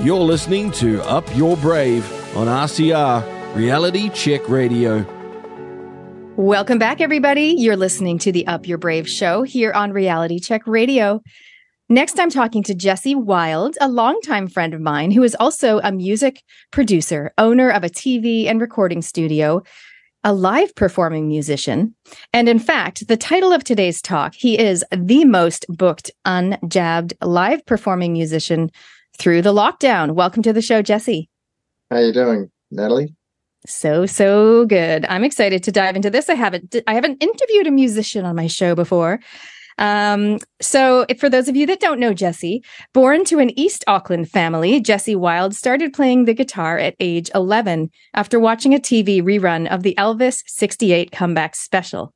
You're listening to Up Your Brave on RCR, Reality Check Radio. Welcome back, everybody. You're listening to the Up Your Brave show here on Reality Check Radio. Next, I'm talking to Jesse Wilde, a longtime friend of mine who is also a music producer, owner of a TV and recording studio, a live performing musician. And in fact, the title of today's talk, he is the most booked, unjabbed live performing musician through the lockdown. Welcome to the show, Jesse. How you doing, Natalie? So so good. I'm excited to dive into this. I haven't I haven't interviewed a musician on my show before. Um, so for those of you that don't know Jesse, born to an East Auckland family, Jesse Wilde started playing the guitar at age 11 after watching a TV rerun of the Elvis 68 comeback special.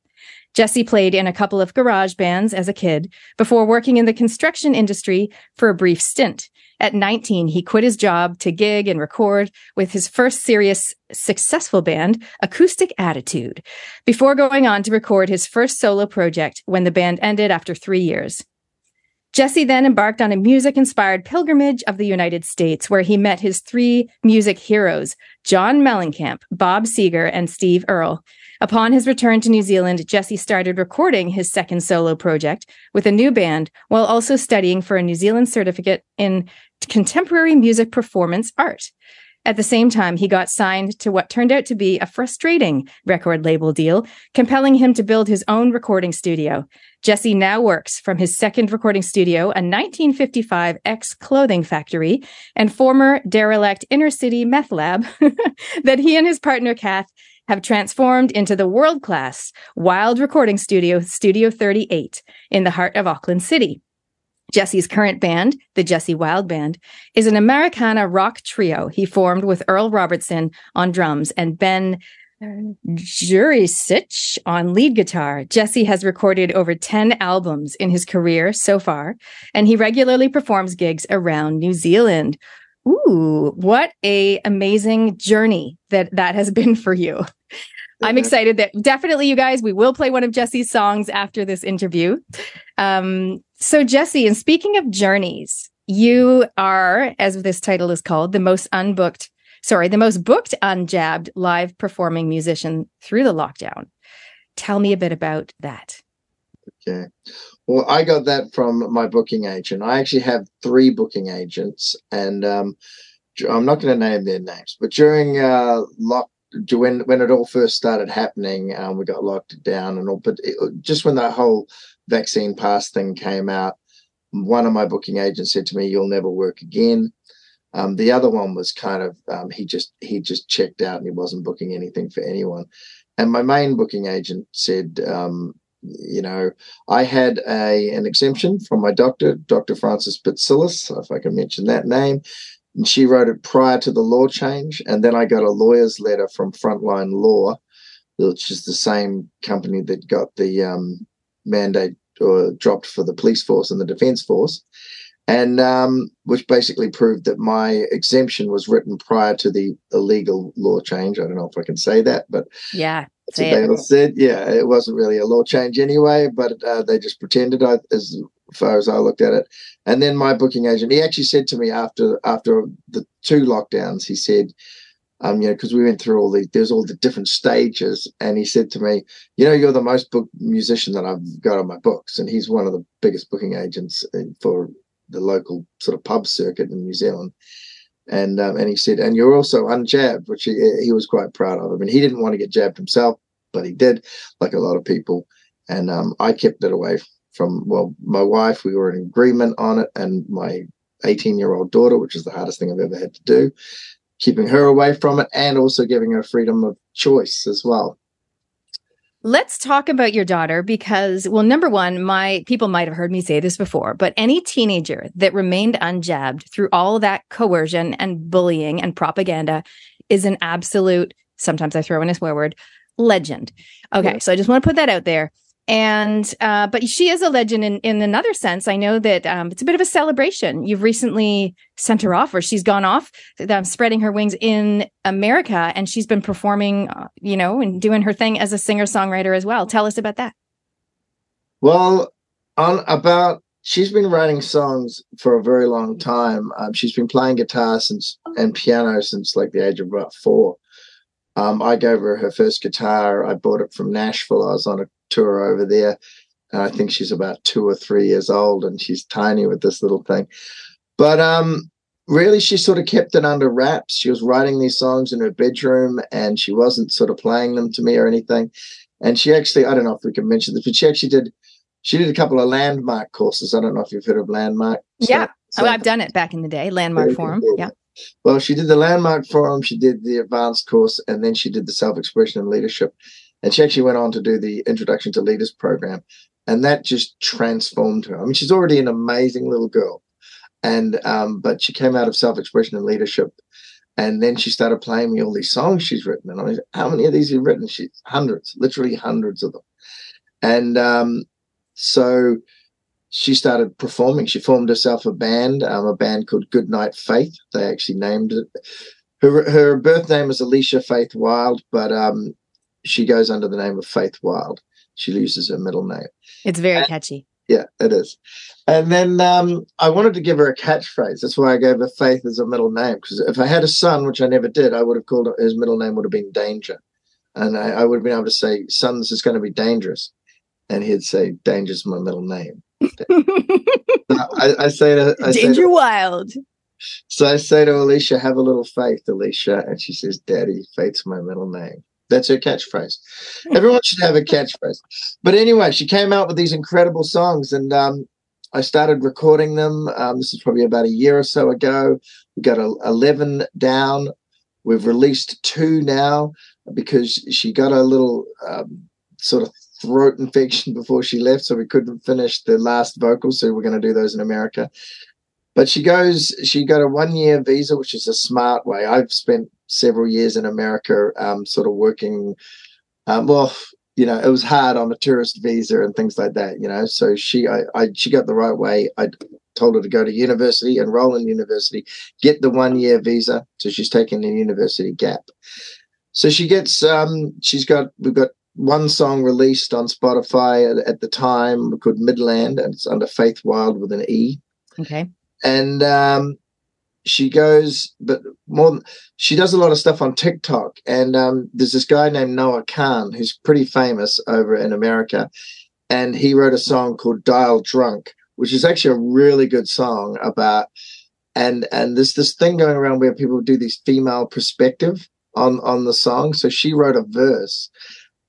Jesse played in a couple of garage bands as a kid before working in the construction industry for a brief stint. At 19, he quit his job to gig and record with his first serious successful band, Acoustic Attitude, before going on to record his first solo project when the band ended after three years. Jesse then embarked on a music inspired pilgrimage of the United States where he met his three music heroes, John Mellencamp, Bob Seger, and Steve Earle. Upon his return to New Zealand, Jesse started recording his second solo project with a new band while also studying for a New Zealand certificate in contemporary music performance art. At the same time, he got signed to what turned out to be a frustrating record label deal, compelling him to build his own recording studio. Jesse now works from his second recording studio, a 1955 ex clothing factory and former derelict inner city meth lab that he and his partner Kath have transformed into the world class wild recording studio, Studio 38, in the heart of Auckland City. Jesse's current band, the Jesse Wilde Band, is an Americana rock trio he formed with Earl Robertson on drums and Ben Jurisic on lead guitar. Jesse has recorded over 10 albums in his career so far, and he regularly performs gigs around New Zealand. Ooh, what a amazing journey that that has been for you. I'm excited that definitely you guys, we will play one of Jesse's songs after this interview. Um, so, Jesse, and speaking of journeys, you are, as this title is called, the most unbooked, sorry, the most booked unjabbed live performing musician through the lockdown. Tell me a bit about that. Okay. Well, I got that from my booking agent. I actually have three booking agents, and um, I'm not going to name their names, but during uh, lock, when when it all first started happening, um, we got locked down and all. But it, just when that whole vaccine pass thing came out, one of my booking agents said to me, "You'll never work again." Um, the other one was kind of um, he just he just checked out and he wasn't booking anything for anyone. And my main booking agent said, um, you know, I had a an exemption from my doctor, Dr. Frances Batsilis, if I can mention that name. And she wrote it prior to the law change. And then I got a lawyer's letter from Frontline Law, which is the same company that got the um, mandate or dropped for the police force and the defense force, and um, which basically proved that my exemption was written prior to the illegal law change. I don't know if I can say that, but yeah, that's what they all said. Yeah, it wasn't really a law change anyway, but uh, they just pretended. I, as far as I looked at it, and then my booking agent, he actually said to me after after the two lockdowns, he said, um, you know, because we went through all the there's all the different stages, and he said to me, you know, you're the most booked musician that I've got on my books, and he's one of the biggest booking agents for the local sort of pub circuit in New Zealand. And um, and he said, and you're also unjabbed, which he, he was quite proud of. I mean, he didn't want to get jabbed himself, but he did, like a lot of people. And um, I kept it away from well, my wife. We were in agreement on it, and my 18 year old daughter, which is the hardest thing I've ever had to do keeping her away from it and also giving her freedom of choice as well. Let's talk about your daughter because, well, number one, my people might have heard me say this before, but any teenager that remained unjabbed through all that coercion and bullying and propaganda is an absolute, sometimes I throw in a swear word, legend. Okay. Yeah. So I just want to put that out there and uh, but she is a legend in in another sense. I know that um, it's a bit of a celebration. You've recently sent her off, or she's gone off, um, spreading her wings in America, and she's been performing, uh, you know, and doing her thing as a singer songwriter as well. Tell us about that. Well, on about she's been writing songs for a very long time. Um, she's been playing guitar since and piano since like the age of about four. Um, I gave her her first guitar. I bought it from Nashville. I was on a tour over there, and I think she's about two or three years old, and she's tiny with this little thing. But um, really, she sort of kept it under wraps. She was writing these songs in her bedroom, and she wasn't sort of playing them to me or anything. And she actually, I don't know if we can mention this, but she actually did. She did a couple of landmark courses. I don't know if you've heard of landmark. Yeah, so, oh, I've done it back in the day. Landmark Forum. Yeah. Well, she did the landmark forum. She did the advanced course, and then she did the self-expression and leadership. And she actually went on to do the introduction to leaders program, and that just transformed her. I mean, she's already an amazing little girl, and um, but she came out of self-expression and leadership and then she started playing me all these songs she's written. And I was, how many of these have you written? She's hundreds, literally hundreds of them. And um, so she started performing. She formed herself a band, um, a band called Goodnight Faith. They actually named it. Her, her birth name is Alicia Faith Wilde, but um, she goes under the name of Faith Wilde. She uses her middle name. It's very and, catchy. Yeah, it is. And then um, I wanted to give her a catchphrase. That's why I gave her Faith as a middle name. Because if I had a son, which I never did, I would have called his middle name would have been Danger, and I, I would have been able to say, "Son, this is going to be dangerous," and he'd say, "Danger's my middle name." I, I, say to I Danger say to, Wild. So I say to Alicia, "Have a little faith, Alicia," and she says, "Daddy, Faith's my middle name." That's her catchphrase. Hmm. Everyone should have a catchphrase. But anyway, she came out with these incredible songs, and um, I started recording them. Um, this is probably about a year or so ago. We got a, 11 down. We've released two now because she got a little um, sort of throat infection before she left, so we couldn't finish the last vocals. So we're going to do those in America. But she goes, she got a one year visa, which is a smart way. I've spent several years in America, um, sort of working. Um, well, you know, it was hard on a tourist visa and things like that. You know, so she, I, I she got the right way. I told her to go to university, enroll in university, get the one year visa. So she's taking the university gap. So she gets, um, she's got, we've got one song released on Spotify at, at the time called Midland, and it's under Faith Wilde with an E. Okay. And um, she goes, but more, than, she does a lot of stuff on TikTok. And um, there's this guy named Noah Kahan who's pretty famous over in America. And he wrote a song called Dial Drunk, which is actually a really good song about, and and there's this thing going around where people do these female perspective on on the song. So she wrote a verse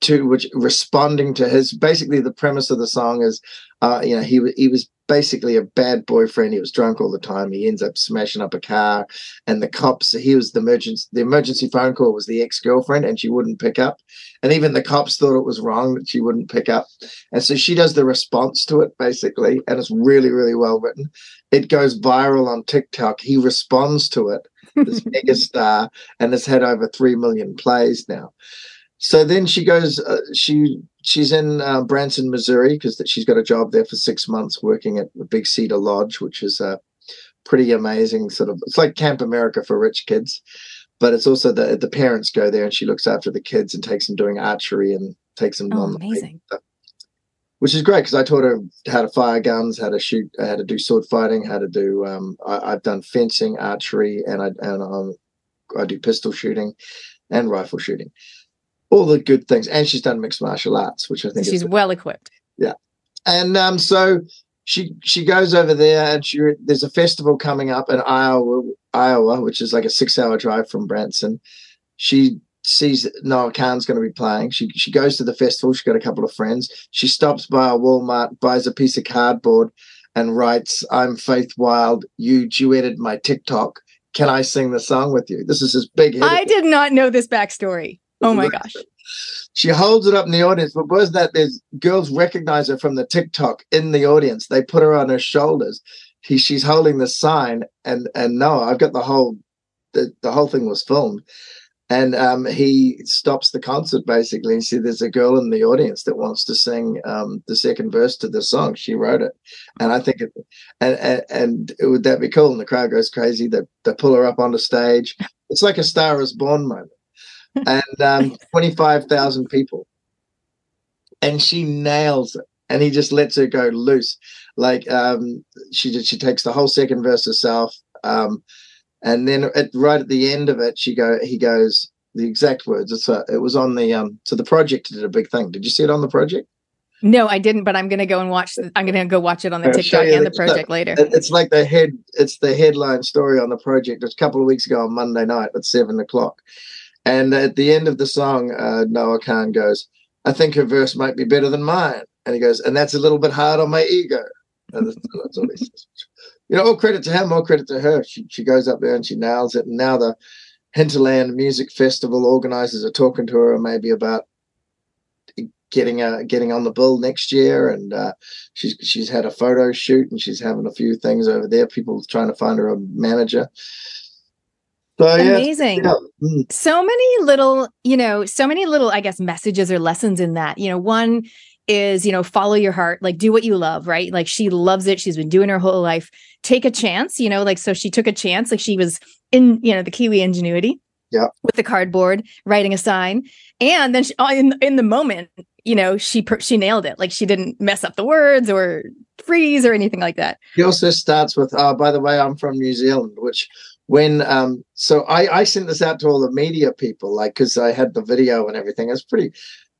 to which responding to his basically the premise of the song is uh, you know he he was basically a bad boyfriend. He was drunk all the time. He ends up smashing up a car and the cops he was the emergency the emergency phone call was the ex-girlfriend and she wouldn't pick up. And even the cops thought it was wrong that she wouldn't pick up. And so she does the response to it basically and it's really really well written. It goes viral on tiktok. He responds to it this mega star and has had over 3 million plays now so then she goes. Uh, she she's in uh, Branson, Missouri, because she's got a job there for six months working at the Big Cedar Lodge, which is a pretty amazing sort of. It's like Camp America for rich kids, but it's also the the parents go there and she looks after the kids and takes them doing archery and takes them oh, on amazing. The which is great because I taught her how to fire guns, how to shoot, how to do sword fighting, how to do. Um, I, have done fencing, archery, and I and um, I do pistol shooting and rifle shooting all the good things. And she's done mixed martial arts, which I think she's well equipped. Yeah. And um, so she she goes over there and she there's a festival coming up in Iowa, Iowa, which is like a six hour drive from Branson. She sees Noah Kahan's going to be playing. She she goes to the festival. She's got a couple of friends. She stops by a Walmart, buys a piece of cardboard, and writes, "I'm Faith Wilde. You duetted my TikTok. Can I sing the song with you?" This is his big. I did not know this backstory. Oh my gosh. She holds it up in the audience, but was that there's girls recognize her from the TikTok in the audience. They put her on her shoulders. He, she's holding the sign, and and no, I've got the whole the, the whole thing was filmed. And um, he stops the concert basically and said, There's a girl in the audience that wants to sing um, the second verse to the song. She wrote it. And I think it, and, and, and would that be cool? And the crowd goes crazy. They, they pull her up on the stage. It's like a Star is Born moment and um, 25,000 people. And she nails it. and he just lets her go loose. Like um, she she takes the whole second verse herself, um, and then at, right at the end of it, she go he goes the exact words. It's a, it was on the um. So the project did a big thing. Did you see it on the project? No, I didn't, but I'm going to go and watch. I'm to go watch it on the I'll TikTok and the the- project later. It's like the head. It's the headline story on the project. It's a couple of weeks ago on Monday night at seven o'clock, and at the end of the song, uh, Noah Kahan goes, "I think her verse might be better than mine," and he goes, "And that's a little bit hard on my ego." And that's, all he says. You know, all credit to him, all credit to her. She she goes up there and she nails it. And now the Hinterland Music Festival organizers are talking to her maybe about getting uh getting on the bill next year and uh she's she's had a photo shoot and she's having a few things over there people trying to find her a manager so yeah, Amazing. yeah. Mm, so many little you know so many little i guess messages or lessons in that. You know one is you know follow your heart like do what you love right? Like she loves it. She's been doing her whole life. Take a chance you know like so she took a chance. Like she was in you know the kiwi ingenuity Yeah. with the cardboard writing a sign. And then she, oh, in, in the moment you know she she nailed it. Like she didn't mess up the words or freeze or anything like that. He also starts with oh by the way i'm from new zealand which when um so i i sent this out to all the media people like because i had the video and everything. It's pretty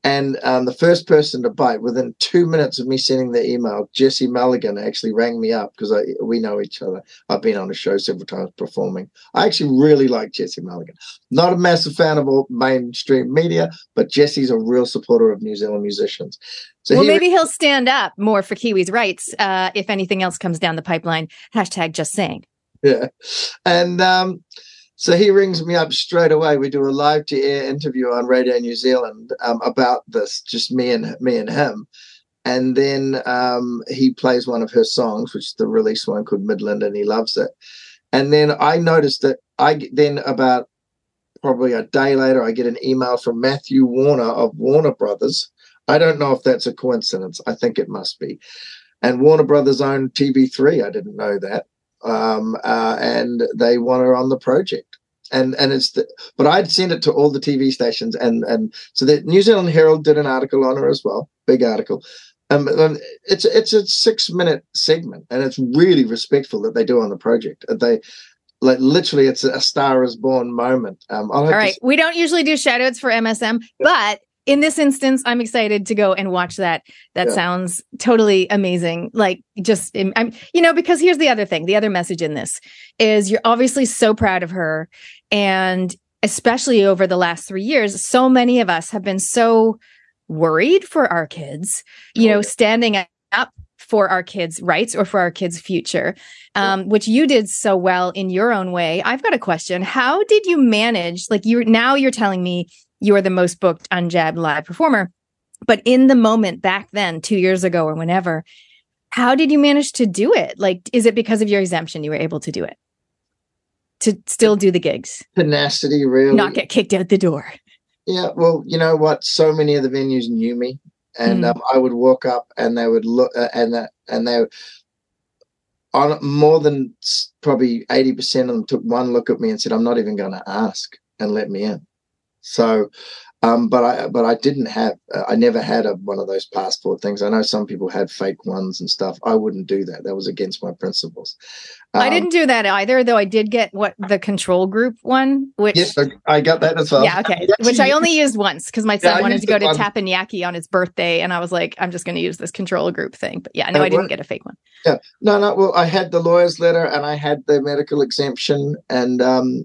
and um, the first person to bite within two minutes of me sending the email jesse mulligan actually rang me up because i we know each other. I've been on a show several times performing. I actually really like jesse mulligan. Not a massive fan of all mainstream media but jesse's a real supporter of new zealand musicians. So well he maybe he'll stand up more for kiwis rights uh if anything else comes down the pipeline. Hashtag just saying yeah. And um, so he rings me up straight away. We do a live to air interview on Radio New Zealand um, about this, just me and me and him. And then um, he plays one of her songs, which is the release one called Midland, and he loves it. And then I noticed that I then about probably a day later, I get an email from Matthew Warner of Warner Brothers. I don't know if that's a coincidence. I think it must be. And Warner Brothers own TV3. I didn't know that um, uh, and they want her on the project. And and it's the, but I'd sent it to all the TV stations and and so the New Zealand Herald did an article on her as well, big article. Um, and it's it's a six minute segment and it's really respectful that they do on the project. They like literally it's a star is born moment. Um, I'll have to right. We don't usually do shout outs for MSM, but in this instance, I'm excited to go and watch that. That Yeah. sounds totally amazing. Like just, I'm, you know, because here's the other thing. The other message in this is you're obviously so proud of her. And especially over the last three years, so many of us have been so worried for our kids, you Oh, know, standing up for our kids' rights or for our kids' future, um, which you did so well in your own way. I've got a question. How did you manage? Like you're now you're telling me you are the most booked unjabbed live performer, but in the moment back then, two years ago or whenever, how did you manage to do it? Like, is it because of your exemption you were able to do it? To still do the gigs, tenacity really not get kicked out the door. Yeah, well, you know what? So many of the venues knew me, and Mm. um, I would walk up, and they would look, uh, and that, and they, on more than probably eighty percent of them took one look at me and said, "I'm not even going to ask," and let me in. So, um, but I, but I didn't have, uh, I never had a, one of those passport things. I know some people had fake ones and stuff. I wouldn't do that. That was against my principles. I Um, didn't do that either, though. I did get what the control group one, which Yes, I- I got that as well. yeah, okay, which I only used once because my son I wanted to go to once. Teppanyaki on his birthday, and I was like, I'm just going to use this control group thing. But yeah, no, I didn't get a fake one. Yeah, no, no. Well, I had the lawyer's letter and I had the medical exemption, and um,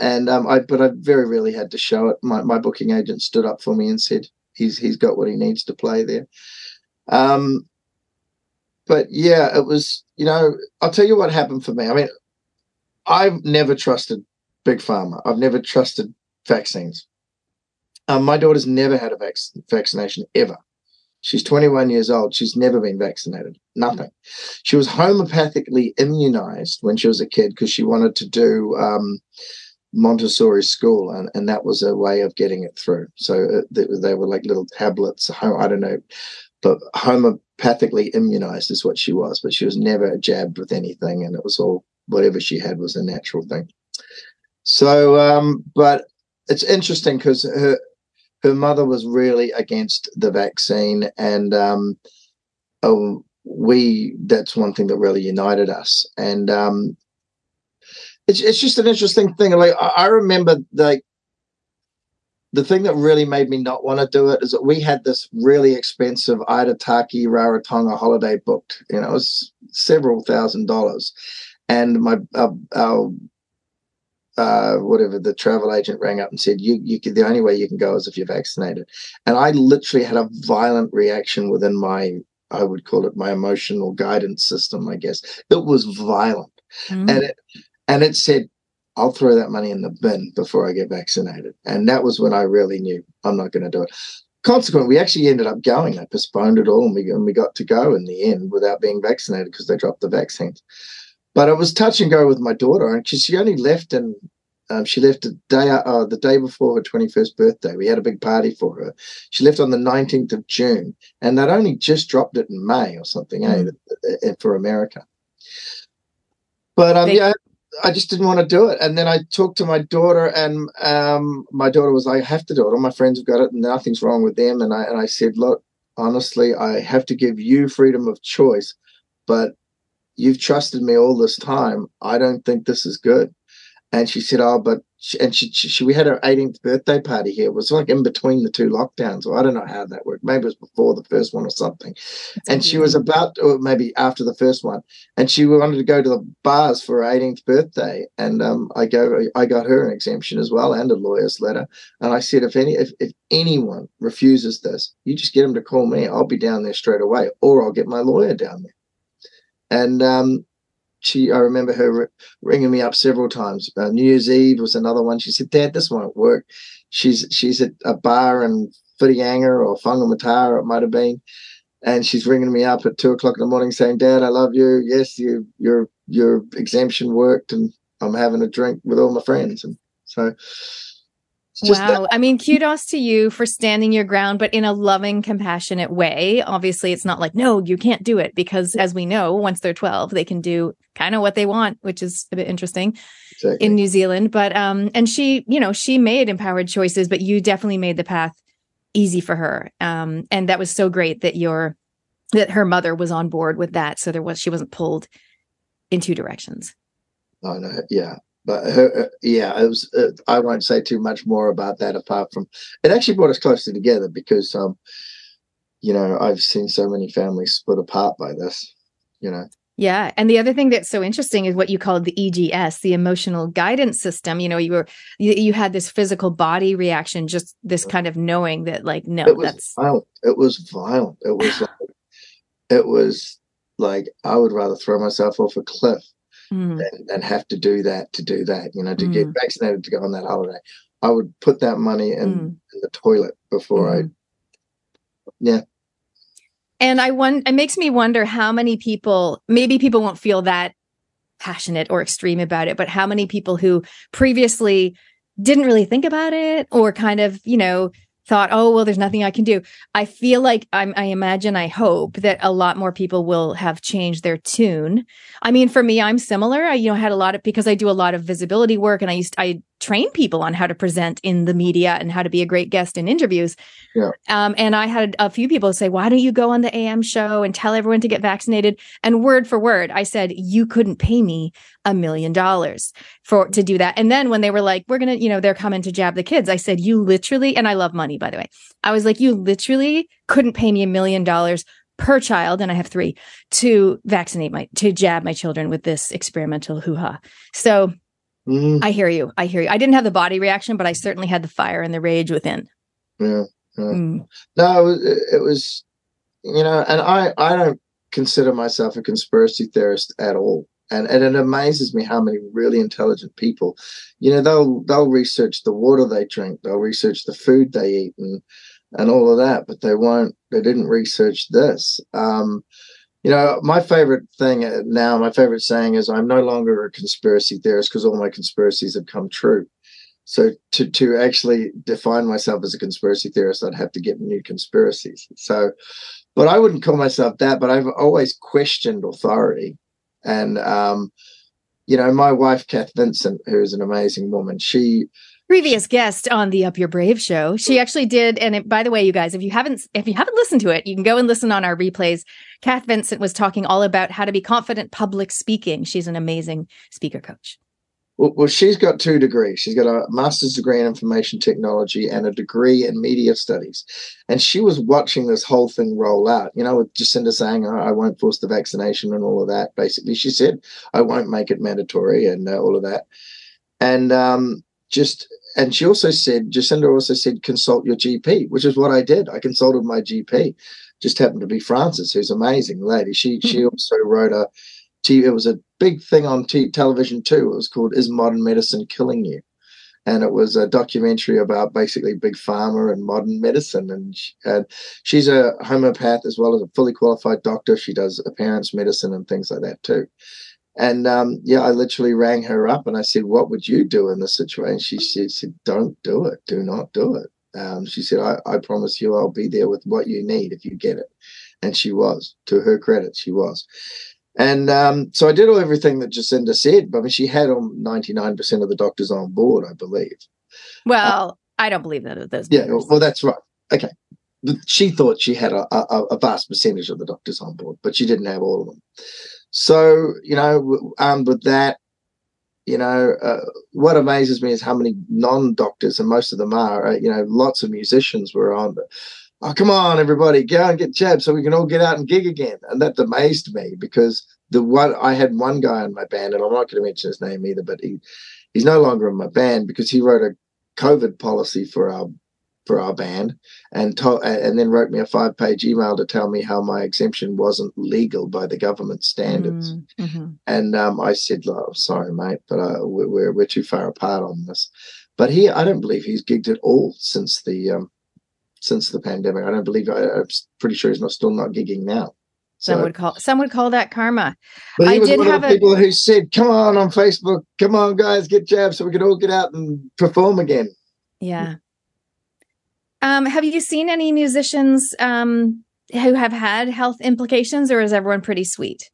and um, I but I very rarely had to show it. My my booking agent stood up for me and said he's he's got what he needs to play there. Um, but yeah, it was you know I'll tell you what happened for me. I mean, I've never trusted big pharma. I've never trusted vaccines. Um, my daughter's never had a vac- vaccination ever. She's 21 years old. She's never been vaccinated. Nothing. She was homeopathically immunized when she was a kid because she wanted to do um, Montessori school, and, and that was a way of getting it through. So uh, they, they were like little tablets. I don't know, but homeopathically immunized is what she was. But she was never jabbed with anything, and it was all whatever she had was a natural thing. So, um, but it's interesting because her her mother was really against the vaccine and um oh, we that's one thing that really united us, and um, it's it's just an interesting thing. Like I, I remember, like the thing that really made me not want to do it is that we had this really expensive Aitutaki Rarotonga holiday booked. You know, it was several thousand dollars, and my uh, our uh, whatever the travel agent rang up and said, "You, you can, the only way you can go is if you're vaccinated." And I literally had a violent reaction within my, I would call it my emotional guidance system. I guess it was violent, mm-hmm. and it and it said, "I'll throw that money in the bin before I get vaccinated." And that was when I really knew I'm not going to do it. Consequently, we actually ended up going. They postponed it all, and we and we got to go in the end without being vaccinated because they dropped the vaccines. But it was touch and go with my daughter, and she only left in um, she left the day uh, the day before her 21st birthday. We had a big party for her. She left on the 19th of June, and they'd only just dropped it in May or something, mm. eh, for America. But um, they- yeah, I just didn't want to do it. And then I talked to my daughter, and um, my daughter was like, "I have to do it. All my friends have got it, and nothing's wrong with them." And I and I said, "Look, honestly, I have to give you freedom of choice, but you've trusted me all this time. I don't think this is good. And she said, "Oh, but," she, and she, she, we had her 18th birthday party here. It was like in between the two lockdowns. Or I don't know how that worked. Maybe it was before the first one or something. That's and she was about, or maybe after the first one, and she wanted to go to the bars for her 18th birthday. And um, I go, I got her an exemption as well and a lawyer's letter. And I said, if any, if, if anyone refuses this, you just get them to call me. I'll be down there straight away, or I'll get my lawyer down there. And um, she, I remember her ringing me up several times. Uh, New Year's Eve was another one. She said, "Dad, this won't work." She's she's at a bar in Whitianga or Whangamatara, it might have been, and she's ringing me up at two o'clock in the morning saying, "Dad, I love you. Yes, you your your exemption worked, and I'm having a drink with all my friends." And so wow. I mean, kudos to you for standing your ground, but in a loving, compassionate way. Obviously, it's not like, no, you can't do it because as we know, once they're 12, they can do kind of what they want, which is a bit interesting exactly. in New Zealand. But, um, and she, you know, she made empowered choices, but you definitely made the path easy for her. Um, and that was so great that your, that her mother was on board with that. So there was, she wasn't pulled in two directions. Oh, no. Yeah but her, uh, yeah, it was. Uh, I won't say too much more about that apart from it actually brought us closer together because, um, you know, I've seen so many families split apart by this. You know. Yeah, and the other thing that's so interesting is what you called the EGS, the emotional guidance system. You know, you were you, you had this physical body reaction, just this kind of knowing that, like, no, it was that's violent. It was violent. It was like, it was like I would rather throw myself off a cliff mm. and, and, have to do that to do that, you know, to mm. get vaccinated to go on that holiday. I would put that money in, mm. in the toilet before I, mm-hmm. yeah. And I wonder, it makes me wonder how many people, maybe people won't feel that passionate or extreme about it, but how many people who previously didn't really think about it or kind of, you know, thought, oh, well, there's nothing I can do. I feel like I'm, I imagine, I hope that a lot more people will have changed their tune. I mean, for me, I'm similar. I, you know, had a lot of, because I do a lot of visibility work and I used, I train people on how to present in the media and how to be a great guest in interviews. Yeah. Um, and I had a few people say, why don't you go on the AM show and tell everyone to get vaccinated? And word for word, I said, you couldn't pay me a million dollars for to do that. And then when they were like, we're going to, you know, they're coming to jab the kids, I said, you literally, and I love money, by the way. I was like, you literally couldn't pay me a million dollars per child, and I have three, to vaccinate my, to jab my children with this experimental hoo ha. So Mm. I hear you. I hear you. I didn't have the body reaction, but I certainly had the fire and the rage within. Yeah. yeah. Mm. No, it was, it was, you know, and I, I don't consider myself a conspiracy theorist at all. And, and it amazes me how many really intelligent people, you know, they'll they'll research the water they drink, they'll research the food they eat, and and all of that, but they won't. They didn't research this. Um, you know, my favorite thing uh, now, my favorite saying is I'm no longer a conspiracy theorist because all my conspiracies have come true. So to to actually define myself as a conspiracy theorist, I'd have to get new conspiracies. So, but I wouldn't call myself that. But I've always questioned authority, and um, you know, my wife Kath Vincent, who is an amazing woman, she previous guest on the Up Your Brave show. She actually did, and it, by the way, you guys, if you haven't if you haven't listened to it, you can go and listen on our replays. Kath Vincent was talking all about how to be confident public speaking. She's an amazing speaker coach. Well, well, she's got two degrees. She's got a master's degree in information technology and a degree in media studies. And she was watching this whole thing roll out, you know, with Jacinda saying, oh, I won't force the vaccination and all of that. Basically, she said, I won't make it mandatory and uh, all of that. And um, just and she also said, Jacinda also said, consult your GP, which is what I did. I consulted my GP. Just happened to be Frances, who's amazing lady. She mm-hmm. she also wrote a, it was a big thing on t- television too. It was called "Is Modern Medicine Killing You?" and it was a documentary about basically big pharma and modern medicine. And, she, and she's a homeopath as well as a fully qualified doctor. She does appearance medicine and things like that too. And um, yeah, I literally rang her up and I said, "What would you do in this situation?" She, she said, "Don't do it. Do not do it." Um, she said, I, "I promise you, I'll be there with what you need if you get it." And she was. To her credit, she was. And um, so I did all everything that Jacinda said. But I mean, she had on ninety nine percent of the doctors on board, I believe. Well, uh, I don't believe that. Those yeah, well, that's right. Okay, she thought she had a, a, a, vast percentage of the doctors on board, but she didn't have all of them. So, you know, armed with that, you know, uh, what amazes me is how many non-doctors, and most of them are, uh, you know, lots of musicians were on. Oh, come on, everybody, go and get jabbed so we can all get out and gig again. And that amazed me because the one I had one guy in my band, and I'm not going to mention his name either, but he he's no longer in my band because he wrote a COVID policy for our for our band and to- and then wrote me a five page email to tell me how my exemption wasn't legal by the government standards mm, mm-hmm. and um, I said oh, sorry mate but uh, we're, we're too far apart on this but he I don't believe he's gigged at all since the um, since the pandemic I don't believe I, am pretty sure he's not still not gigging now some so, would call some would call that karma. But he I was did one have of the people who said, "Come on on Facebook, come on guys, get jabs so we can all get out and perform again." Yeah, um, have you seen any musicians um, who have had health implications, or is everyone pretty sweet?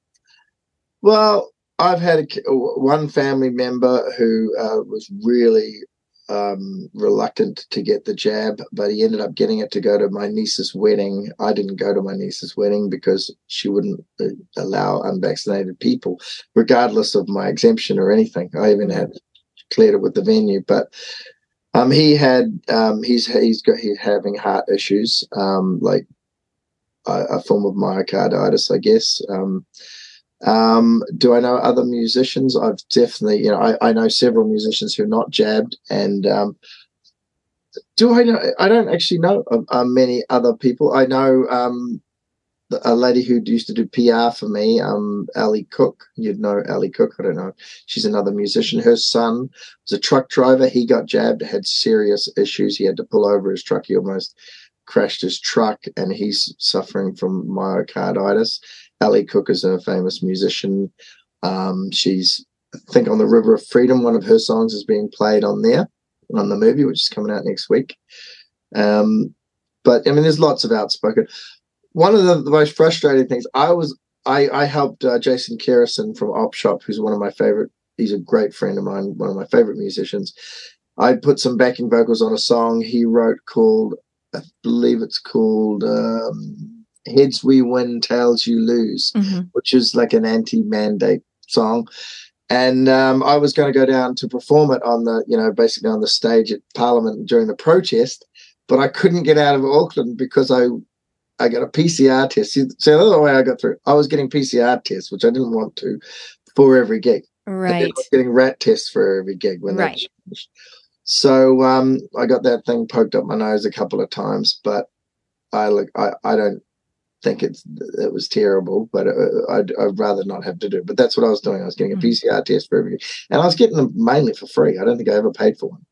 Well, I've had a, one family member who uh, was really um, reluctant to get the jab, but he ended up getting it to go to my niece's wedding. I didn't go to my niece's wedding because she wouldn't uh, allow unvaccinated people, regardless of my exemption or anything. I even had cleared it with the venue, but um, he had um, he's he's got he's having heart issues, um, like a, a, form of myocarditis, I guess. Um, um, do I know other musicians? I've definitely, you know, I, I know several musicians who are not jabbed, and um, do I know? I don't actually know uh, many other people. I know um, a lady who used to do PR for me, um, Ali Cook. You'd know Ali Cook. I don't know. She's another musician. Her son was a truck driver. He got jabbed, had serious issues. He had to pull over his truck. He almost crashed his truck, and he's suffering from myocarditis. Ali Cook is a famous musician. Um, she's, I think, on the River of Freedom. One of her songs is being played on there on the movie, which is coming out next week. Um, but I mean, there's lots of outspoken one of the, the, most frustrating things I was I I helped uh, Jason Kerrison from Op Shop, who's one of my favorite. He's a great friend of mine, one of my favorite musicians. I put some backing vocals on a song he wrote called, I believe it's called um, "Heads We Win, Tails You Lose," mm-hmm. which is like an anti-mandate song. And um, I was going to go down to perform it on the, you know, basically on the stage at Parliament during the protest, but I couldn't get out of Auckland because I I got a PCR test. See, see the other way I got through. I was getting PCR tests, which I didn't want to for every gig. Right. getting rat tests for every gig when right. they So um, I got that thing poked up my nose a couple of times, but I look, I, I don't think it's it was terrible, but uh, I'd, I'd, rather not have to do it. But that's what I was doing. I was getting a mm-hmm. PCR test for every, and I was getting them mainly for free. I don't think I ever paid for one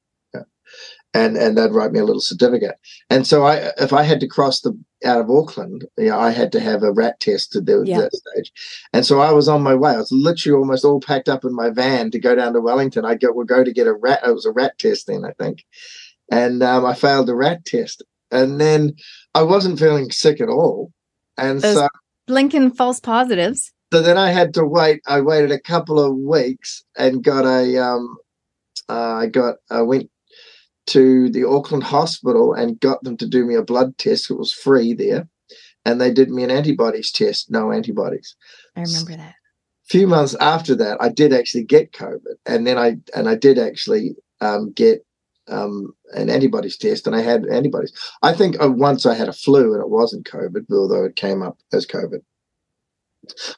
and and they'd write me a little certificate. And so I, if I had to cross the out of Auckland, you know, I had to have a rat test to do yeah. that stage. And so I was on my way. I was literally almost all packed up in my van to go down to Wellington. I go would go to get a rat. It was a rat test then, I think, and um, I failed the rat test. And then I wasn't feeling sick at all. And Those so blinking false positives. So then I had to wait. I waited a couple of weeks and got a um, uh, I got I went to the Auckland hospital and got them to do me a blood test. It was free there. And they did me an antibodies test, no antibodies. I remember that. A few months after that, I did actually get COVID. And then I and I did actually um, get um, an antibodies test and I had antibodies. I think uh, once I had a flu and it wasn't COVID, although it came up as COVID.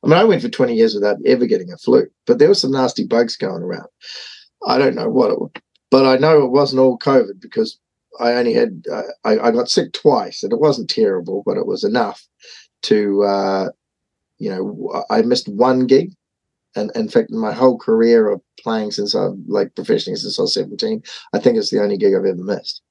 I mean, I went for 20 years without ever getting a flu, but there were some nasty bugs going around. I don't know what it but I know it wasn't all COVID because I only had, uh, I, I, got sick twice and it wasn't terrible, but it was enough to, uh, you know, I missed one gig. And in fact, my whole career of playing since I'm like professionally since I was 17, I think it's the only gig I've ever missed.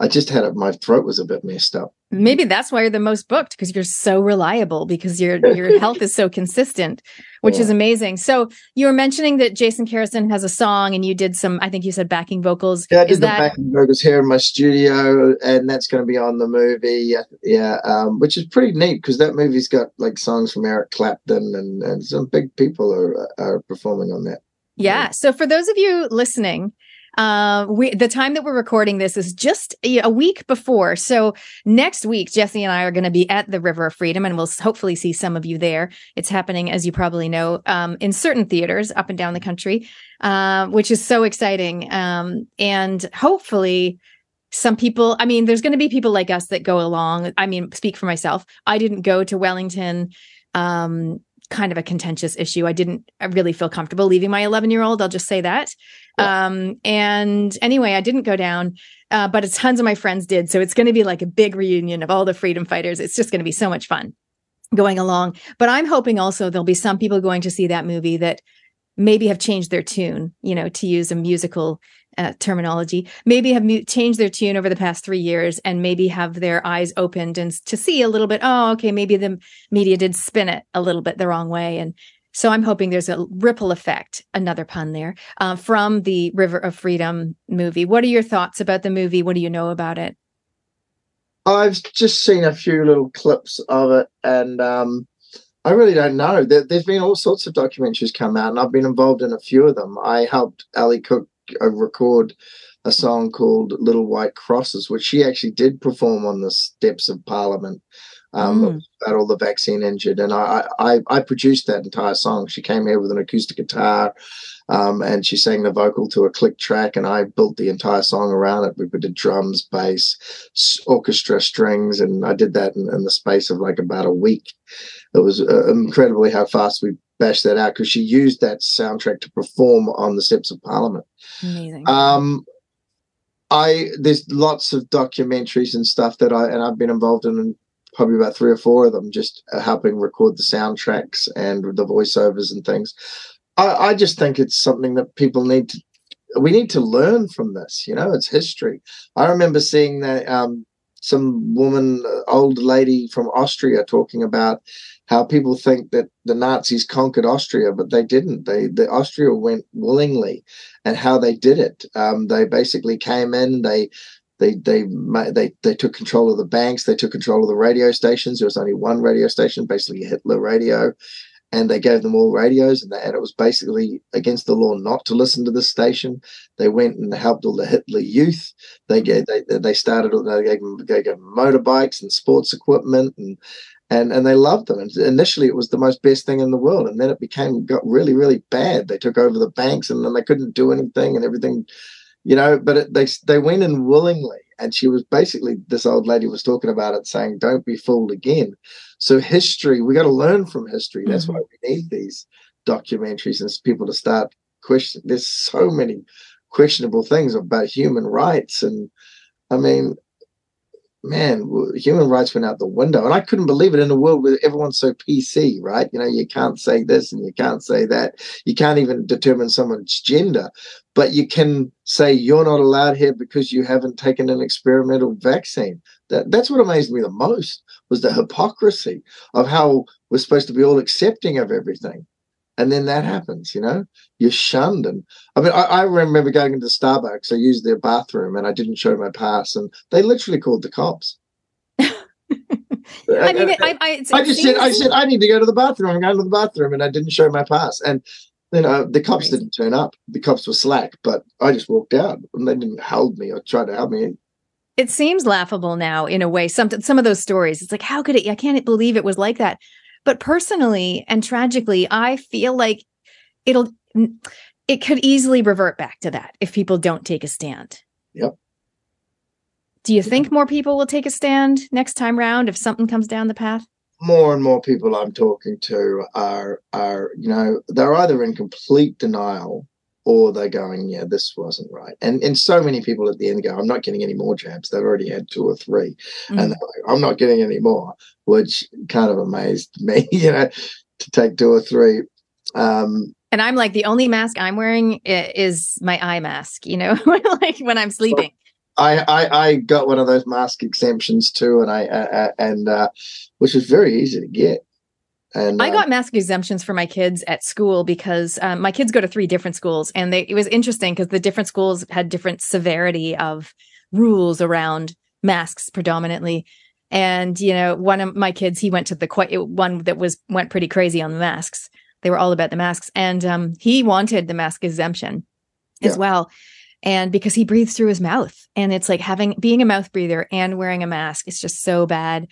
I just had it, my throat was a bit messed up. Maybe that's why you're the most booked because you're so reliable because your your health is so consistent, which yeah. is amazing. So you were mentioning that Jason Kerrison has a song and you did some, I think you said backing vocals. Yeah, I did is the that... backing vocals here in my studio, and that's going to be on the movie. Yeah, um, which is pretty neat because that movie's got like songs from Eric Clapton and and some big people are are performing on that. Yeah. So for those of you listening, uh, we the time that we're recording this is just a week before. So next week, Jesse and I are going to be at the River of Freedom, and we'll hopefully see some of you there. It's happening, as you probably know, um, in certain theaters up and down the country, uh, which is so exciting. Um, and hopefully, some people. I mean, there's going to be people like us that go along. I mean, speak for myself. I didn't go to Wellington. Um, kind of a contentious issue. I didn't really feel comfortable leaving my 11 year old. I'll just say that. Yeah. Um, and anyway, I didn't go down, uh, but tons of my friends did. So it's going to be like a big reunion of all the freedom fighters. It's just going to be so much fun going along. But I'm hoping also there'll be some people going to see that movie that maybe have changed their tune, you know, to use a musical uh, terminology, maybe have mu- changed their tune over the past three years and maybe have their eyes opened and to see a little bit, oh, okay, maybe the media did spin it a little bit the wrong way. And so I'm hoping there's a ripple effect, another pun there, uh, from the River of Freedom movie. What are your thoughts about the movie? What do you know about it? I've just seen a few little clips of it, and um, I really don't know. There, has been all sorts of documentaries come out, and I've been involved in a few of them. I helped Ali Cook record a song called Little White Crosses, which she actually did perform on the steps of Parliament um, mm. about all the vaccine injured. And I, I, I produced that entire song. She came here with an acoustic guitar um, and she sang the vocal to a click track, and I built the entire song around it. We did drums, bass, orchestra, strings, and I did that in, in the space of like about a week. It was uh, incredibly how fast we bashed that out because she used that soundtrack to perform on the steps of Parliament. Amazing. Um, I there's lots of documentaries and stuff that I and I've been involved in probably about three or four of them, just helping record the soundtracks and the voiceovers and things. I, I just think it's something that people need to. We need to learn from this. You know, it's history. I remember seeing that um, some woman, uh, old lady from Austria, talking about how people think that the Nazis conquered Austria, but they didn't. They the Austria went willingly, and how they did it. Um, they basically came in. They they they they they took control of the banks. They took control of the radio stations. There was only one radio station, basically Hitler radio, and they gave them all radios. And, they, and it was basically against the law not to listen to the station. They went and helped all the Hitler youth. They gave they they started they gave them, they gave them motorbikes and sports equipment and and and they loved them. And initially, it was the most best thing in the world, and then it became got really really bad. They took over the banks, and then they couldn't do anything, and everything you know but it, they they went in willingly. And she was basically this old lady was talking about it saying don't be fooled again. So history we got to learn from history. That's mm-hmm. why we need these documentaries and people to start question there's so many questionable things about human rights. And i mean man, human rights went out the window. And I couldn't believe it in a world where everyone's so PC, right? You know, you can't say this and you can't say that. You can't even determine someone's gender, but you can say you're not allowed here because you haven't taken an experimental vaccine. That, that's what amazed me the most was the hypocrisy of how we're supposed to be all accepting of everything and then that happens you know you're shunned and i mean I, I, remember going into starbucks i used their bathroom and i didn't show my pass and they literally called the cops I mean, I, I, I just said, I said, I need to go to the bathroom. I'm going to the bathroom, and I didn't show my pass. And You know, the cops Crazy. didn't turn up. The cops were slack, but I just walked out and they didn't hold me or try to help me. It seems laughable now in a way. Some some of those stories, it's like, how could it? I can't believe it was like that. But personally and tragically, I feel like it'll it could easily revert back to that if people don't take a stand. Yep. Do you think more people will take a stand next time round if something comes down the path? More and more people I'm talking to are are you know they're either in complete denial or they're going yeah this wasn't right and and so many people at the end go I'm not getting any more jabs they've already had two or 3 mm-hmm. and like, I'm not getting any more which kind of amazed me you know to take two or three um, and I'm like, the only mask I'm wearing is my eye mask, you know, like when I'm sleeping. I, I, I got one of those mask exemptions too, and I uh, and uh, which was very easy to get. And I got uh, mask exemptions for my kids at school because um, my kids go to three different schools, and they, it was interesting because the different schools had different severity of rules around masks predominantly. And you know, one of my kids, he went to the quite one that was went pretty crazy on the masks. They were all about the masks. And um, he wanted the mask exemption yeah. as well. And because he breathes through his mouth, and it's like having being a mouth breather and wearing a mask, it's just so bad.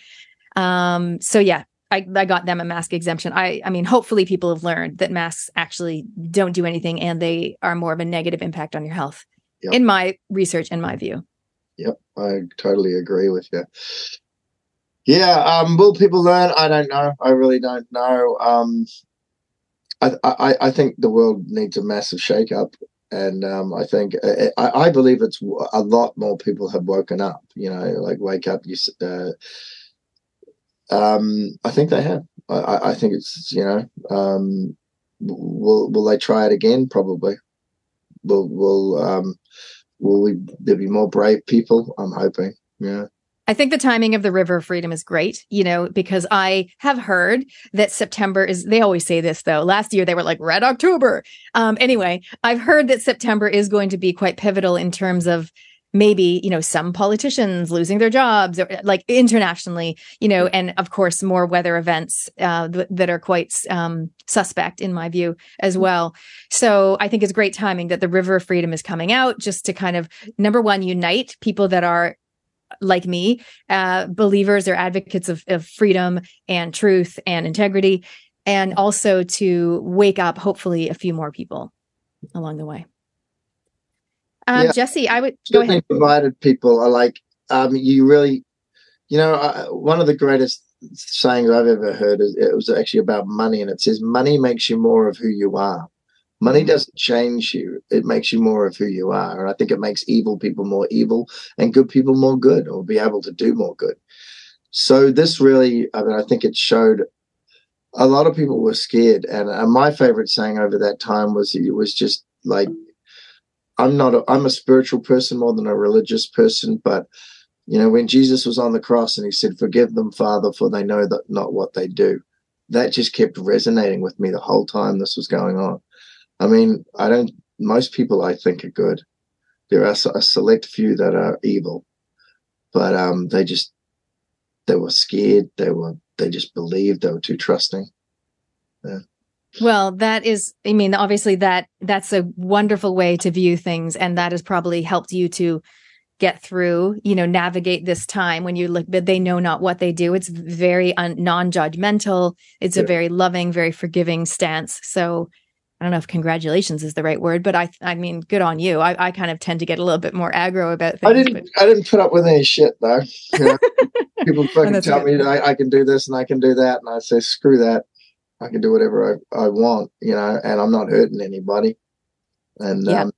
Um, so yeah, I, I got them a mask exemption. I I mean, hopefully people have learned that masks actually don't do anything and they are more of a negative impact on your health. Yep. In my research and my view. Yep, I totally agree with you. Yeah, um, will people learn? I don't know. I really don't know. Um, I, I, I think the world needs a massive shake-up and um, I think uh, I, I, believe it's a lot more people have woken up. You know, like wake up. You, uh, um, I think they have. I, I think it's you know, um, will will they try it again? Probably. Will will um, will we there be more brave people? I'm hoping. Yeah. I think the timing of the River of Freedom is great, you know, because I have heard that September is, they always say this though. Last year they were like Red October. Um, anyway, I've heard that September is going to be quite pivotal in terms of maybe, you know, some politicians losing their jobs or like internationally, you know, and of course more weather events uh, th- that are quite um, suspect in my view as mm-hmm. well. So I think it's great timing that the River of Freedom is coming out just to kind of, number one, unite people that are like me, uh, believers or advocates of, of freedom and truth and integrity, and also to wake up, hopefully, a few more people along the way. Um, yeah. Jesse, I would go ahead. Provided people are like, um, you really, you know, uh, one of the greatest sayings I've ever heard is it was actually about money, and it says, "Money makes you more of who you are." Money mm-hmm. doesn't change you. It makes you more of who you are. And I think it makes evil people more evil and good people more good or be able to do more good. So this really, I mean, I think it showed a lot of people were scared. And, and my favorite saying over that time was, it was just like, I'm not, a, I'm a spiritual person more than a religious person, but you know, when Jesus was on the cross and he said, forgive them, Father, for they know that not what they do. That just kept resonating with me the whole time this was going on I mean, I don't. Most people I think are good. There are a select few that are evil, but um, they just they were scared. They were they just believed. They were too trusting. Yeah. Well, that is, I mean, obviously that that's a wonderful way to view things, and that has probably helped you to get through, you know, navigate this time when you look, but they know not what they do. It's very un- non-judgmental. It's yeah. a very loving, very forgiving stance. So I don't know if congratulations is the right word, but I I mean, good on you. I, I kind of tend to get a little bit more aggro about things. I didn't but... I didn't put up with any shit though. You know, people fucking tell good. me I, I can do this and I can do that, and I say screw that. I can do whatever I, I want, you know, and I'm not hurting anybody. And yeah. um,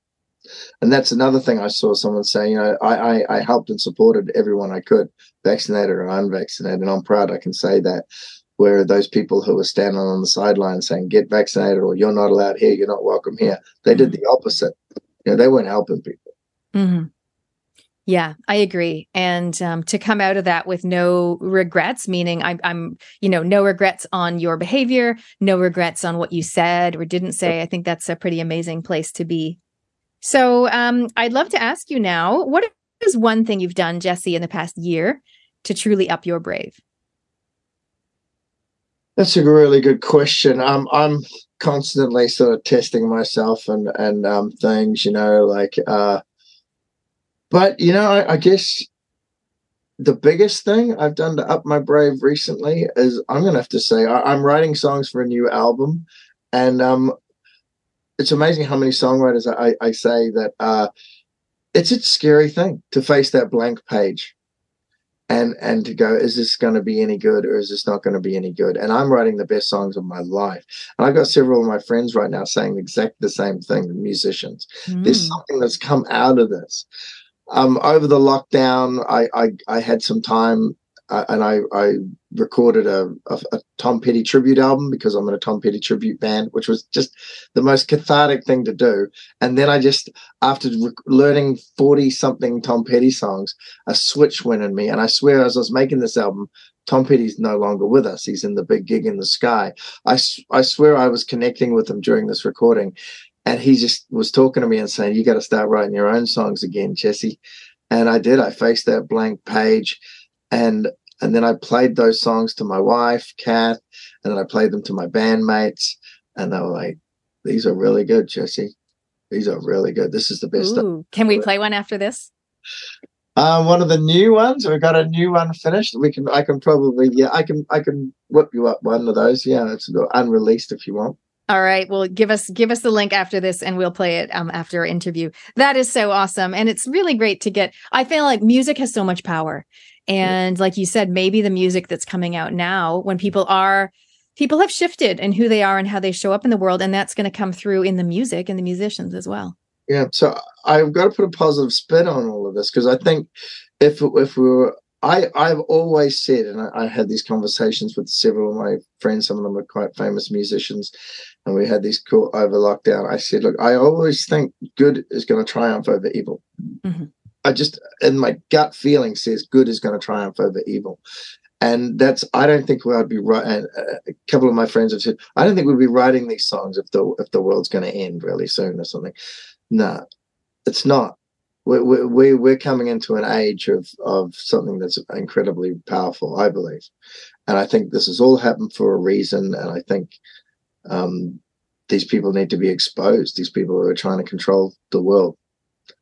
and that's another thing I saw someone say, You know, I, I I helped and supported everyone I could, vaccinated or unvaccinated, and I'm proud I can say that where those people who were standing on the sideline saying get vaccinated or you're not allowed here you're not welcome here they mm-hmm. did the opposite you know they weren't helping people mm-hmm. Yeah i agree and um, to come out of that with no regrets meaning I'm, I'm you know no regrets on your behavior no regrets on what you said or didn't say i think that's a pretty amazing place to be so um, i'd love to ask you now what is one thing you've done jesse in the past year to truly up your brave That's a really good question. Um, I'm constantly sort of testing myself and and um, things, you know, like. Uh, but you know, I, I guess the biggest thing I've done to up my brave recently is I'm gonna have to say I, am writing songs for a new album, and um, it's amazing how many songwriters I, I say that uh, it's a scary thing to face that blank page and and to go is this going to be any good or is this not going to be any good? And i'm writing the best songs of my life. And i've got several of my friends right now saying exactly the same thing the musicians. Mm. there's something that's come out of this um, over the lockdown i i, I had some time uh, and I, I recorded a, a, a, Tom Petty tribute album because I'm in a Tom Petty tribute band, which was just the most cathartic thing to do. And then I just, after re- learning 40 something Tom Petty songs, a switch went in me. And I swear, as I was making this album, Tom Petty's no longer with us. He's in the big gig in the sky. I, I swear I was connecting with him during this recording. And he just was talking to me and saying, You got to start writing your own songs again, Jesse. And I did. I faced that blank page and and then I played those songs to my wife, Kath, and then I played them to my bandmates. And they were like, these are really good, Jesse. These are really good. This is the best. Ooh, can we play one after this? Um, one of the new ones. We've got a new one finished. We can. I can probably. Yeah, I can. I can whip you up one of those. Yeah, it's unreleased if you want. All right. Well, give us give us the link after this, and we'll play it um, after our interview. That is so awesome, and it's really great to get. I feel like music has so much power, and like you said, maybe the music that's coming out now, when people are, people have shifted in who they are and how they show up in the world. And that's going to come through in the music and the musicians as well. Yeah. So I've got to put a positive spin on all of this because I think if, if we were, I, I've always said, and I, I, had these conversations with several of my friends, some of them are quite famous musicians, and we had this cool over lockdown. I said, look, I always think good is going to triumph over evil. Mm-hmm. I just, and my gut feeling, says good is going to triumph over evil. And that's, I don't think I'd be right. And a couple of my friends have said, I don't think we'd be writing these songs if the if the world's going to end really soon or something. No, it's not. We're, we're, we're coming into an age of, of something that's incredibly powerful, I believe. And I think this has all happened for a reason. And I think um, these people need to be exposed, these people who are trying to control the world.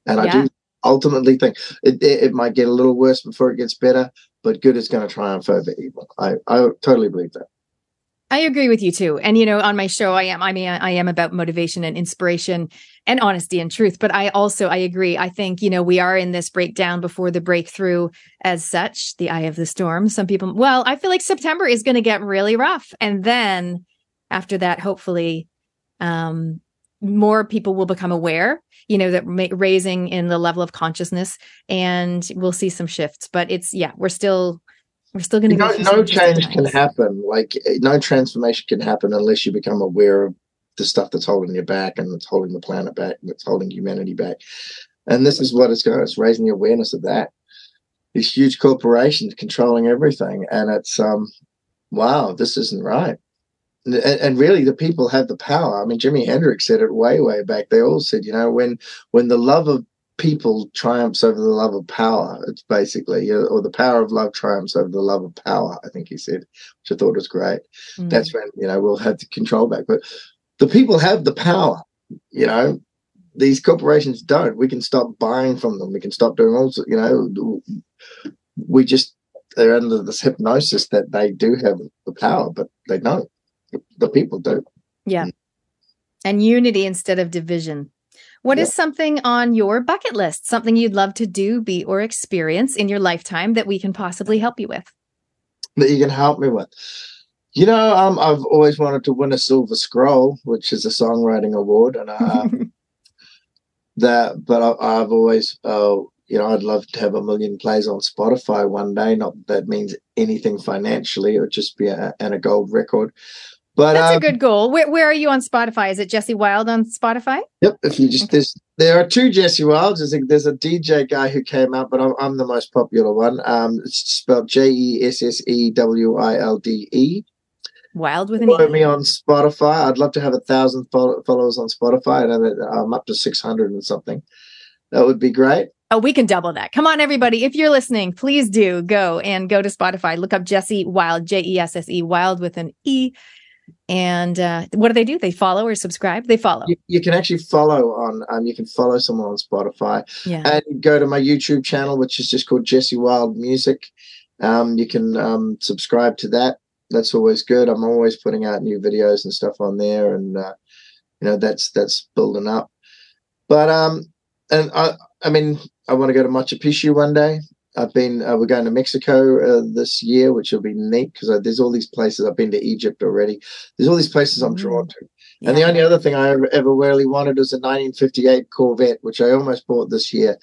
And yeah. I do ultimately think it, it, might get a little worse before it gets better, but good is going to triumph over evil. I, I totally believe that. I agree with you too. And you know, on my show, I am, I mean, I am about motivation and inspiration and honesty and truth. But I also, I agree. I think, you know, we are in this breakdown before the breakthrough as such, the eye of the storm. Some people, well, I feel like September is going to get really rough. And then after that, hopefully, um, more people will become aware you know that ma- raising in the level of consciousness and we'll see some shifts. But it's yeah we're still we're still going to no, no change can happen. Like eh, no transformation can happen unless you become aware of the stuff that's holding you back and that's holding the planet back and that's holding humanity back. And this is what it's going to, it's raising the awareness of that. These huge corporations controlling everything and it's um wow this isn't right and, and, really the people have the power. I mean jimi hendrix said it way way back. They all said you know when when the love of people triumphs over the love of power it's basically or the power of love triumphs over the love of power i think he said which i thought was great. Mm-hmm. that's when you know we'll have the control back. But the people have the power you know. These corporations don't. We can stop buying from them. We can stop doing all you know. We just they're under this hypnosis that they do have the power but they don't the people do. Yeah. And unity instead of division. What yeah. is something on your bucket list, something you'd love to do, be, or experience in your lifetime that we can possibly help you with? That you can help me with. You know, um, I've always wanted to win a Silver Scroll, which is a songwriting award, and um, that. But I, have always, uh, you know, I'd love to have a million plays on Spotify one day. Not that, that means anything financially; it would just be a, and a gold record. But that's um, a good goal. Where, where are you on Spotify? Is it Jesse Wilde on Spotify? Yep. If you just there's there are two Jesse Wilds. There's a, there's a DJ guy who came out, but I'm, I'm the most popular one. Um, it's spelled J E S S E W I L D E. Wild with an E Follow e. me on Spotify. I'd love to have a thousand followers on Spotify. I know that I'm up to six hundred and something. That would be great. Oh, we can double that. Come on, everybody. If you're listening, please do go and go to Spotify. Look up Jesse Wilde, J E S S E, Wild with an E. And uh, what do they do? They follow or subscribe? They follow. You, you can actually follow on, um, you can follow someone on Spotify Yeah. and go to my YouTube channel, which is just called Jesse Wilde Music. Um, you can um, subscribe to that. That's always good. I'm always putting out new videos and stuff on there, and uh, you know that's that's building up. But um, and I, I mean, I want to go to Machu Picchu one day. I've been, uh, we're going to Mexico uh, this year, which will be neat because there's all these places. I've been to Egypt already. There's all these places I'm Mm. drawn to. And the only other thing I ever, ever really wanted was a 1958 Corvette, which I almost bought this year,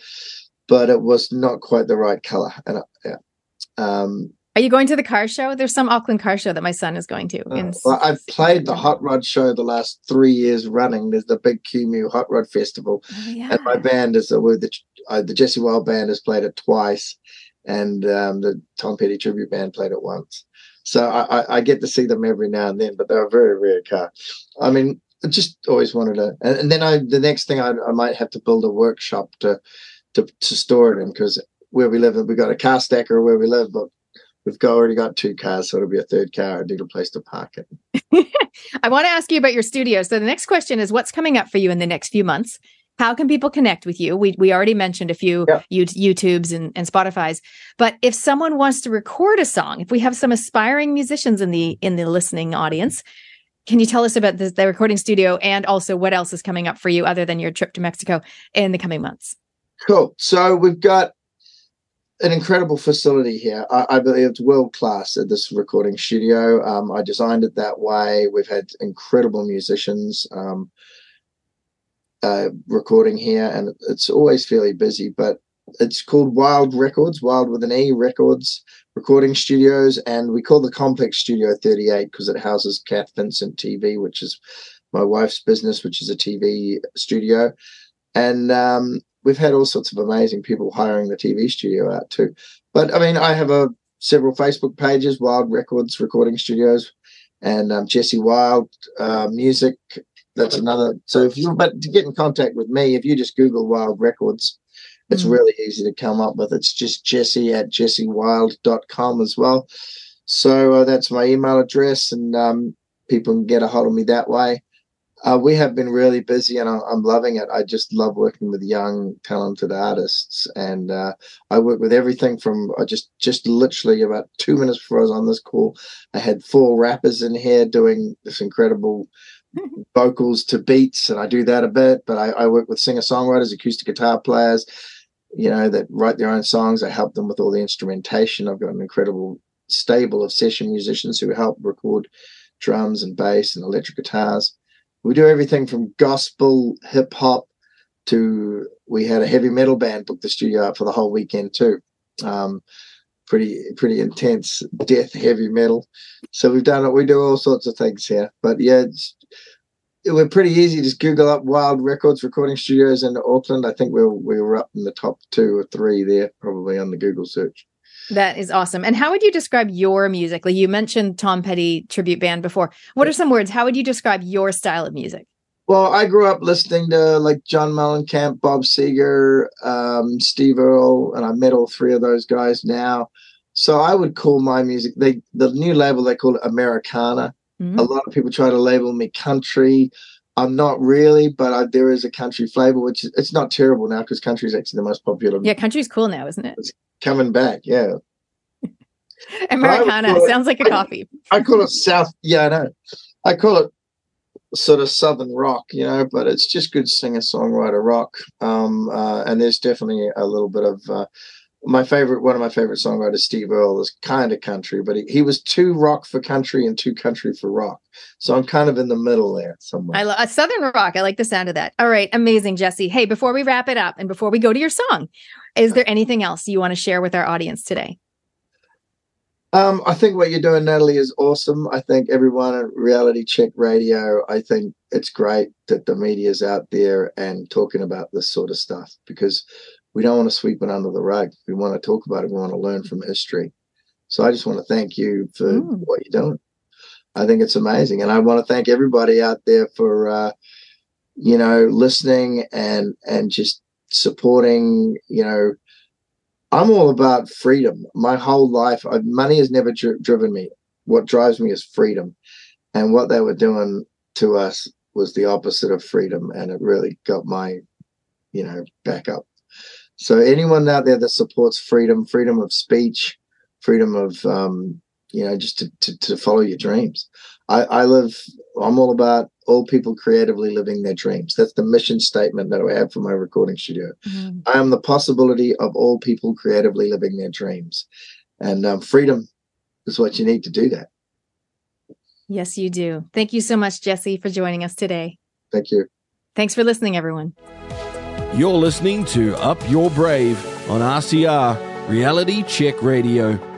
but it was not quite the right color. And I, yeah. Um, Are you going to the car show? There's some Auckland car show that my son is going to. uh, well, I've played the Hot Rod show the last three years running. There's the big Kumeu Hot Rod Festival, Oh, yeah. and my band is uh, the uh, the Jesse Wilde band has played it twice, and um, the Tom Petty tribute band played it once. So I, I, I get to see them every now and then, but they're a very rare car. I mean, I just always wanted to, and, and then I the next thing I, I might have to build a workshop to to to store it in because where we live, we've got a car stacker where we live, but we've got, already got two cars, so it'll be a third car. I need a place to park it. I want to ask you about your studio. So the next question is what's coming up for you in the next few months? How can people connect with you? We we already mentioned a few Yeah. you, YouTubes and, and Spotify's, but if someone wants to record a song, if we have some aspiring musicians in the in the listening audience, can you tell us about the, the recording studio and also what else is coming up for you other than your trip to Mexico in the coming months? Cool. So we've got an incredible facility here. I, I believe it's world class at this recording studio. Um, I designed it that way. We've had incredible musicians um, uh, recording here, and it's always fairly busy. But it's called Wilde Records, Wild with an E Records recording studios, and we call the complex Studio 38 because it houses Kath Vincent TV, which is my wife's business, which is a TV studio, and um, we've had all sorts of amazing people hiring the TV studio out too. But I mean, I have a several Facebook pages, Wilde Records Recording Studios, and um, Jesse Wilde uh, Music. That's another. So if you but to get in contact with me, if you just Google Wilde Records, it's Mm. really easy to come up with. It's just Jesse at jessewilde.com as well. So uh, that's my email address, and um, people can get a hold of me that way. Uh, we have been really busy, and I'm loving it. I just love working with young, talented artists, and uh, I work with everything from I just just literally about two minutes before I was on this call, I had four rappers in here doing this incredible vocals to beats, and I do that a bit. But I, I work with singer songwriters, acoustic guitar players, you know, that write their own songs. I help them with all the instrumentation. I've got an incredible stable of session musicians who help record drums and bass and electric guitars. We do everything from gospel, hip hop to we had a heavy metal band book the studio up for the whole weekend too. Um, pretty pretty intense death heavy metal. So we've done it. We do all sorts of things here. But yeah, it's, we're pretty easy. Just Google up Wilde Records recording studios in Auckland. I think we're we were up in the top two or three there, probably on the Google search. That is awesome. And how would you describe your music? Like you mentioned Tom Petty tribute band before. What are some words? How would you describe your style of music? Well, I grew up listening to like John Mellencamp, Bob Seger, um, Steve Earle, and I met all three of those guys now. So I would call my music they the new label they call it Americana. Mhm. A lot of people try to label me country. I'm not really, but I, there is a country flavor, which is, it's not terrible now because country is actually the most popular. Yeah, country's cool now, isn't it? Coming back. Yeah, Americana it- sounds like a I- coffee. I call it South. Yeah, I know. I call it sort of Southern rock, you know, but it's just good singer songwriter rock. Um, uh, and there's definitely a little bit of uh, my favorite. One of my favorite songwriters, Steve Earle, is kind of country, but he, he was too rock for country and too country for rock. So I'm kind of in the middle there somewhere. I love uh, Southern rock. I like the sound of that. All right, amazing, Jesse. Hey, before we wrap it up and before we go to your song, is there anything else you want to share with our audience today? Um, I think what you're doing, Natalie, is awesome. I think everyone at Reality Check Radio, I think it's great that the media's out there and talking about this sort of stuff because we don't want to sweep it under the rug. We want to talk about it. We want to learn from history. So I just want to thank you for Mm. what you're doing. I think it's amazing, and I want to thank everybody out there for uh, you know listening and and just supporting, you know, I'm all about freedom. My whole life, I, money has never dri- driven me. What drives me is freedom. And what they were doing to us was the opposite of freedom. And it really got my, you know, back up. So anyone out there that supports freedom, freedom of speech, freedom of, um, you know, just to, to, to follow your dreams. I, I live, I'm all about all people creatively living their dreams. That's the mission statement that I have for my recording studio. Mm-hmm. I am the possibility of all people creatively living their dreams. And um, freedom is what you need to do that. Yes, you do. Thank you so much, Jesse, for joining us today. Thank you. Thanks for listening, everyone. You're listening to Up Your Brave on RCR Reality Check Radio.